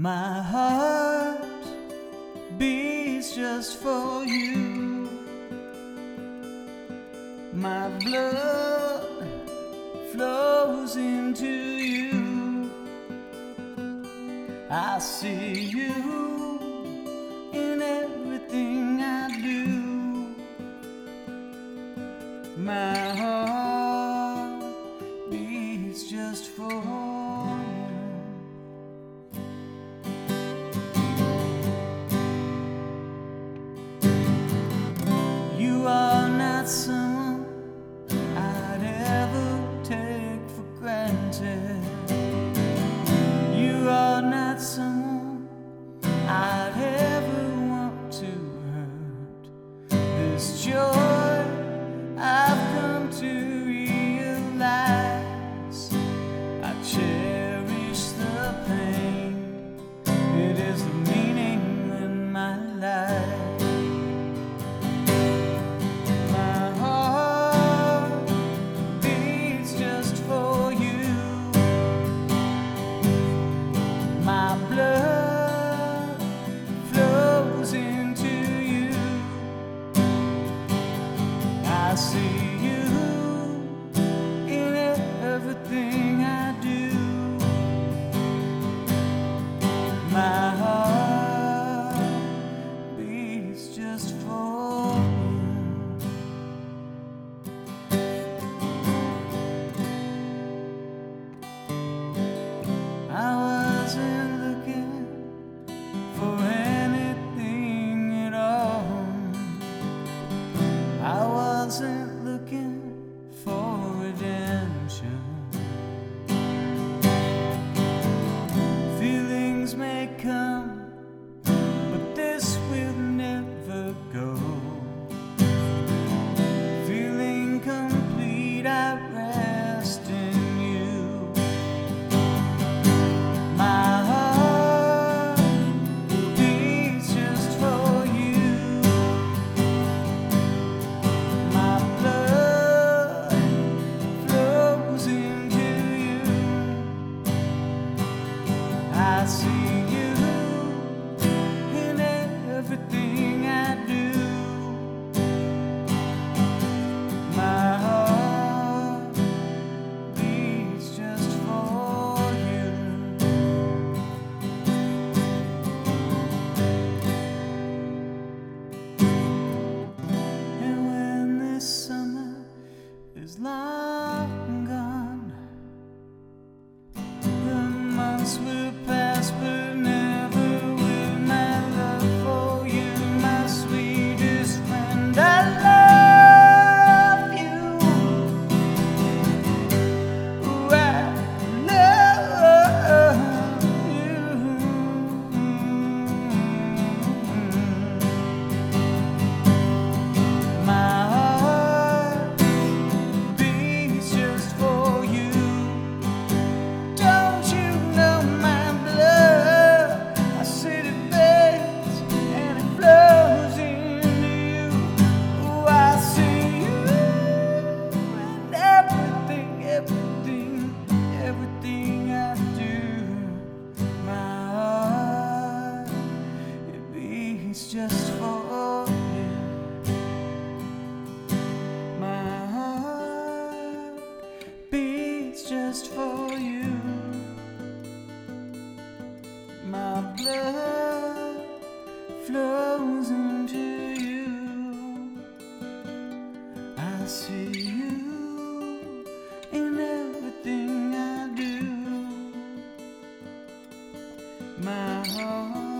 My heart beats just for you. My blood flows into you. I see you in everything I do. My heart beats just for you. just sweet. see you in everything I do. My heart.